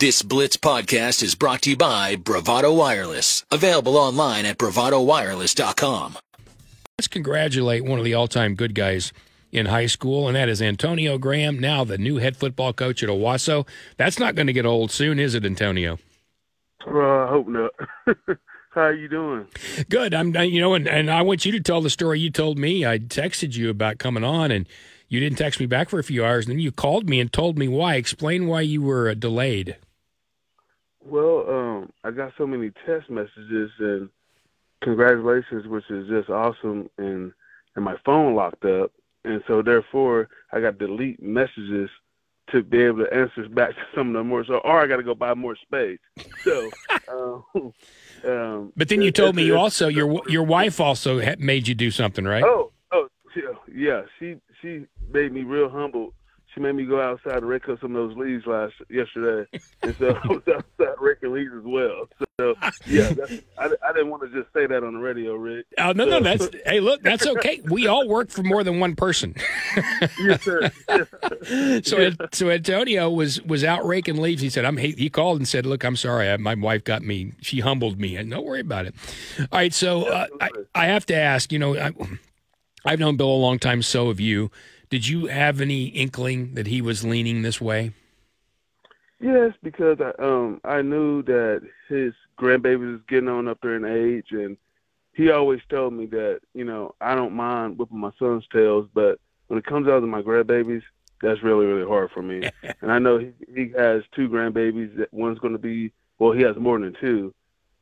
This Blitz podcast is brought to you by Bravado Wireless. Available online at bravadowireless.com. Let's congratulate one of the all time good guys in high school, and that is Antonio Graham, now the new head football coach at Owasso. That's not going to get old soon, is it, Antonio? Well, I hope not. How are you doing? Good. I'm, you know, and, and I want you to tell the story you told me. I texted you about coming on, and you didn't text me back for a few hours. And then you called me and told me why. Explain why you were uh, delayed. Well, um, I got so many text messages and congratulations, which is just awesome, and and my phone locked up, and so therefore I got to delete messages to be able to answer back to some of them more. So, or I got to go buy more space. So, um, um, but then you told me you also your your wife also made you do something, right? Oh, oh, yeah. She she made me real humble she made me go outside and rake up some of those leaves last yesterday, and so I was outside raking leaves as well. So yeah, I, I didn't want to just say that on the radio, Rick. Oh no, so. no, that's hey, look, that's okay. We all work for more than one person. yes, sir. so so Antonio was was out raking leaves. He said, "I'm." He, he called and said, "Look, I'm sorry. I, my wife got me. She humbled me, and don't worry about it." All right, so uh, I I have to ask. You know, I, I've known Bill a long time. So have you. Did you have any inkling that he was leaning this way? Yes, because I um I knew that his grandbaby was getting on up there in age, and he always told me that you know I don't mind whipping my son's tails, but when it comes out to my grandbabies, that's really really hard for me. and I know he he has two grandbabies. That one's going to be well, he has more than two.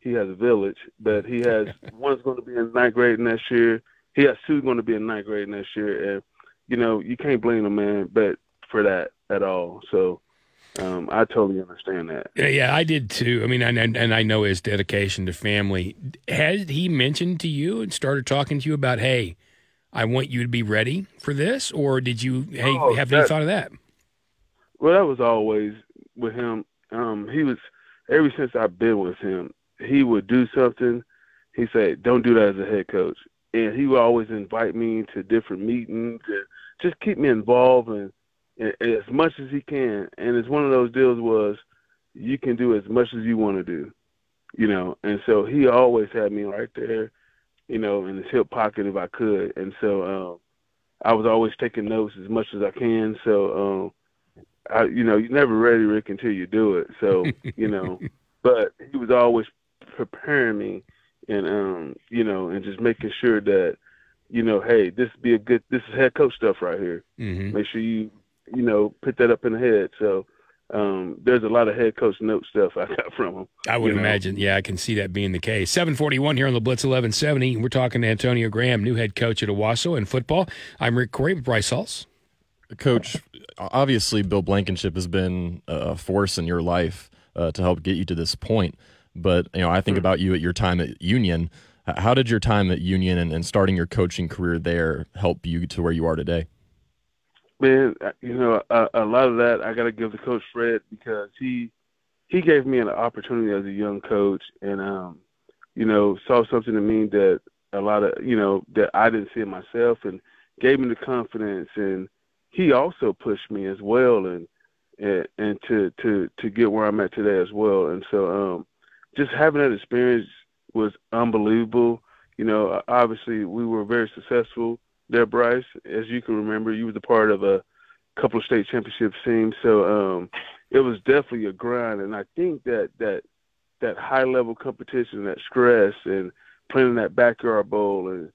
He has a village, but he has one's going to be in ninth grade next year. He has two going to be in ninth grade next year, and you know, you can't blame a man, but for that at all. So um, I totally understand that. Yeah, yeah, I did too. I mean, and, and I know his dedication to family. Has he mentioned to you and started talking to you about, hey, I want you to be ready for this, or did you hey oh, have that, any thought of that? Well, that was always with him. Um, he was ever since I've been with him. He would do something. He said, "Don't do that as a head coach," and he would always invite me to different meetings and just keep me involved and, and, and as much as he can. And it's one of those deals was you can do as much as you want to do, you know. And so he always had me right there, you know, in his hip pocket if I could. And so um, I was always taking notes as much as I can. So um, I, you know, you're never ready, Rick, until you do it. So you know, but he was always preparing me and um, you know, and just making sure that you know, hey, this be a good, this is head coach stuff right here. Mm-hmm. Make sure you, you know, put that up in the head. So um, there's a lot of head coach note stuff I got from him. I would imagine. Know? Yeah, I can see that being the case. 741 here on the Blitz 1170. We're talking to Antonio Graham, new head coach at Owasso in football. I'm Rick Couri with Bryce Hulse. Coach, obviously Bill Blankenship has been a force in your life uh, to help get you to this point. But, you know, I think mm-hmm. about you at your time at Union – how did your time at Union and, and starting your coaching career there help you to where you are today? Man, uh, you know, a, a lot of that I got to give to Coach Fred because he he gave me an opportunity as a young coach, and um, you know, saw something in me that a lot of you know that I didn't see in myself, and gave me the confidence, and he also pushed me as well, and and, and to to to get where I'm at today as well, and so um, just having that experience was unbelievable. You know, obviously we were very successful there, Bryce. As you can remember, you was a part of a couple of state championship teams, so um, it was definitely a grind. And I think that that that high level competition, that stress, and playing in that backyard bowl and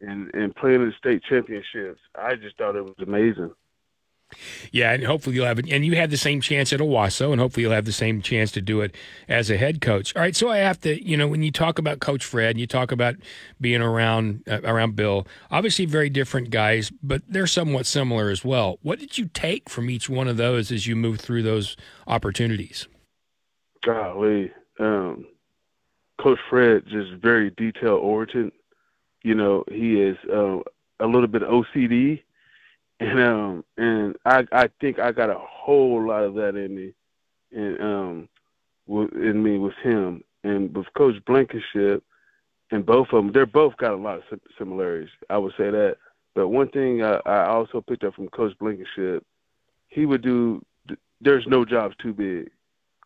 and and playing in state championships, I just thought it was amazing. Yeah, and hopefully you'll have it. And you had the same chance at Owasso, and hopefully you'll have the same chance to do it as a head coach. All right, so I have to, you know, when you talk about Coach Fred, and you talk about being around uh, around Bill, obviously very different guys, but they're somewhat similar as well. What did you take from each one of those as you move through those opportunities? Golly, um, Coach Fred just very detail oriented. You know, he is uh, a little bit OCD and um and I I think I got a whole lot of that in me, and um, in me with him and with Coach Blankenship, and both of them they're both got a lot of similarities. I would say that. But one thing I, I also picked up from Coach Blankenship, he would do. There's no jobs too big.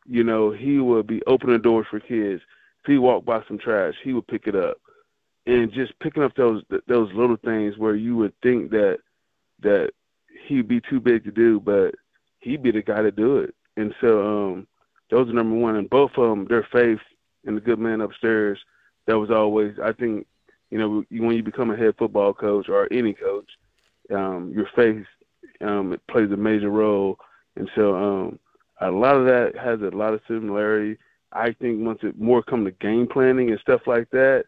you know, he would be opening doors for kids. If he walked by some trash, he would pick it up, and just picking up those those little things where you would think that that he'd be too big to do, but he'd be the guy to do it. And so um, those are number one, and both of them, their faith in the good man upstairs. That was always, I think, you know, when you become a head football coach or any coach, um, your faith um, it plays a major role. And so um, a lot of that has a lot of similarity. I think once it more come to game planning and stuff like that,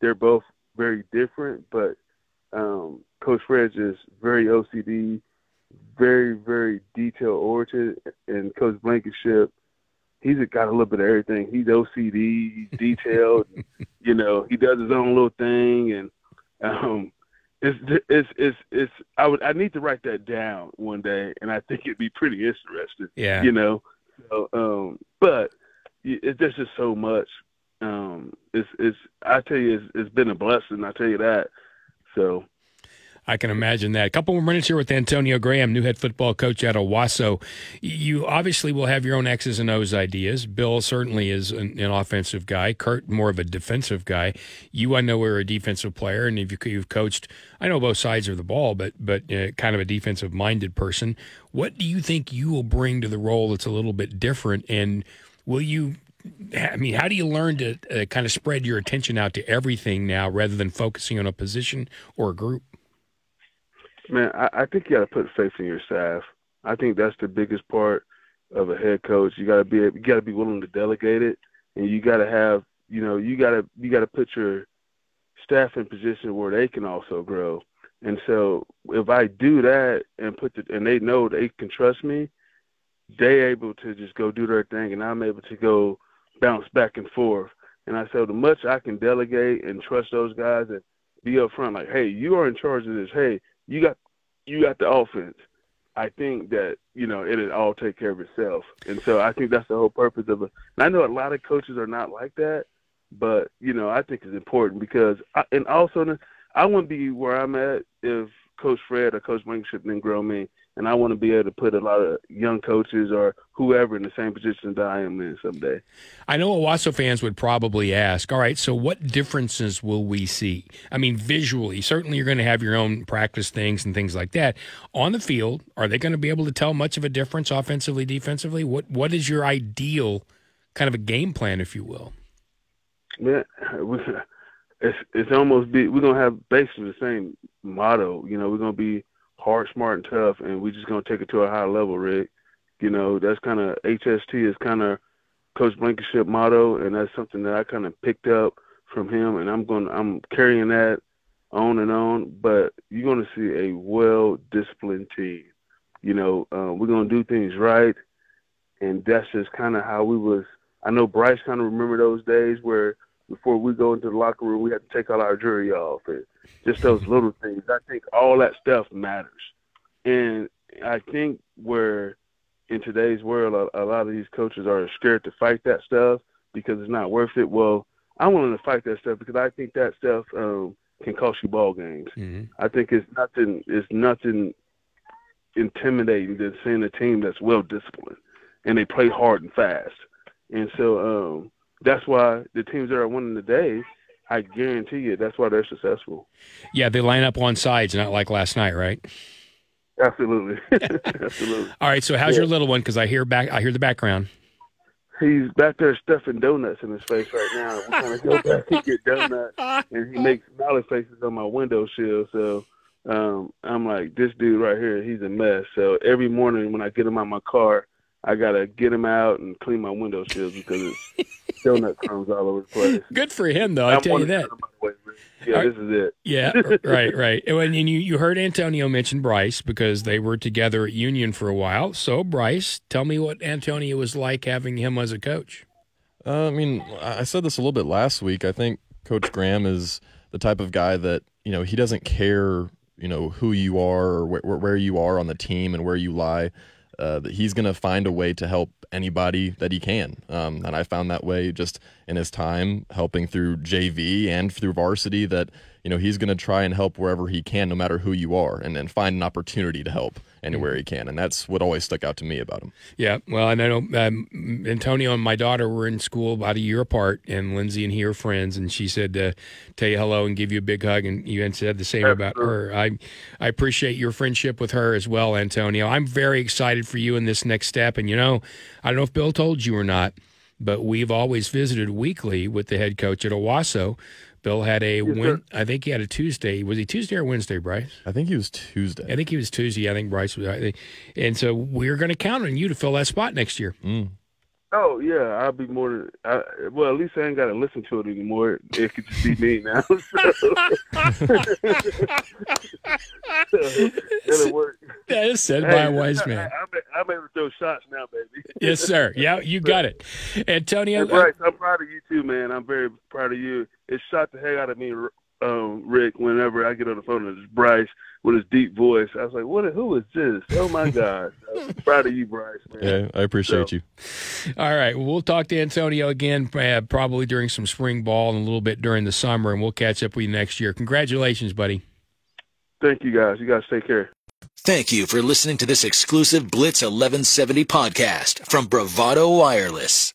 they're both very different. But um, Coach Fred's is very OCD, very very detail oriented, and Coach Blankenship, he's got a little bit of everything. He's OCD, he's detailed, you know, he does his own little thing, and um, it's it's it's it's I would I need to write that down one day, and I think it'd be pretty interesting. Yeah, you know. So, um, but it's just just so much. Um, it's it's I tell you, it's, it's been a blessing. I tell you that. So I can imagine that. A couple more minutes here with Antonio Graham, new head football coach at Owasso. You obviously will have your own X's and O's ideas. Bill certainly is an, an offensive guy. Kirk, more of a defensive guy. You, I know, are a defensive player, and you've, you've coached, I know both sides of the ball, but but uh, kind of a defensive minded person. What do you think you will bring to the role that's a little bit different? And will you I mean, how do you learn to uh, kind of spread your attention out to everything now rather than focusing on a position or a group? Man, I, I think you got to put faith in your staff. I think that's the biggest part of a head coach. You got to be you got to be willing to delegate it, and you got to have you know you got to you got to put your staff in position where they can also grow. And so if I do that and put the and they know they can trust me, they able to just go do their thing, and I'm able to go bounce back and forth. And I said, the much I can delegate and trust those guys and be upfront, like, hey, you are in charge of this. Hey, you got you got the offense. I think that you know it'll all take care of itself, and so I think that's the whole purpose of it. And I know a lot of coaches are not like that, but you know I think it's important because, I, and also I wouldn't be where I'm at if Coach Fred or Coach Blankenship didn't grow me and I want to be able to put a lot of young coaches or whoever in the same position that I am in someday. I know Owasso fans would probably ask, all right, so what differences will we see? I mean, visually, certainly you're going to have your own practice things and things like that. On the field, are they going to be able to tell much of a difference offensively, defensively? What What is your ideal kind of a game plan, if you will? Man, it's it's almost be we're gonna have basically the same motto. You know, we're gonna be hard, smart, and tough, and we're just gonna take it to a high level, Rick. You know, that's kind of HST is kind of Coach Blankenship motto, and that's something that I kind of picked up from him, and I'm going to I'm carrying that on and on. But you're gonna see a well-disciplined team. You know, uh, we're gonna do things right, and that's just kind of how we was. I know Bryce kind of remember those days where before we go into the locker room, we had to take all our jewelry off and just those little things. I think all that stuff matters. And I think where in today's world, a, a lot of these coaches are scared to fight that stuff because it's not worth it. Well, I'm willing to fight that stuff because I think that stuff um, can cost you ball games. Mm-hmm. I think it's nothing. It's nothing intimidating than seeing a team that's well disciplined and they play hard and fast. And so um, that's why the teams that are winning today, I guarantee you, that's why they're successful. Yeah, they line up on sides, not like last night, right? Absolutely, absolutely. All right, so how's yeah. your little one? Because I hear back, I hear the background. He's back there stuffing donuts in his face right now. We're trying to go back and get donuts, and he makes smiley faces on my window sill. So um, I'm like, this dude right here, he's a mess. So every morning when I get him out my car, I gotta get him out and clean my window sills because it's donut crumbs all over the place. Good for him, though. I tell you that. Yeah, this is it. yeah, right, right. And you you heard Antonio mention Bryce because they were together at Union for a while. So Bryce, tell me what Antonio was like having him as a coach. Uh, I mean, I said this a little bit last week. I think Coach Graham is the type of guy that you know he doesn't care you know who you are or wh- where you are on the team and where you lie uh, that he's going to find a way to help anybody that he can. Um, and I found that way just in his time helping through JV and through varsity that you know he's going to try and help wherever he can, no matter who you are, and then find an opportunity to help anywhere he can. And that's what always stuck out to me about him. Yeah, well, and I know um, Antonio and my daughter were in school about a year apart, and Lindsay and he are friends, and she said to tell you hello and give you a big hug, and you had said the same about her. I I appreciate your friendship with her as well, Antonio. I'm very excited for you in this next step, and you know, I don't know if Bill told you or not, but we've always visited weekly with the head coach at Owasso. Bill had a win. I think he had a Tuesday. Was he Tuesday or Wednesday, Bryce? I think he was Tuesday. I think he was Tuesday. I think Bryce was. I think, and so we're going to count on you to fill that spot next year. Mm. Oh yeah, I'll be more than. I, well, at least I ain't got to listen to it anymore. It could just be me now. So, it'll work. That is said by Hey, a wise I, man. I, I'm able to throw shots now, baby. Yes, sir. Yeah, you got it, Antonio. Hey, Bryce, I'm proud of you too, man. I'm very proud of you. It shot the heck out of me, um, Rick. Whenever I get on the phone and it's Bryce with his deep voice, I was like, "What? Who is this? Oh my God!" I'm proud of you, Bryce, man. Yeah, I appreciate So- you. All right, well, we'll talk to Antonio again, uh, probably during some spring ball and a little bit during the summer, and we'll catch up with you next year. Congratulations, buddy. Thank you, guys. You guys take care. Thank you for listening to this exclusive Blitz 1170 podcast from Bravado Wireless.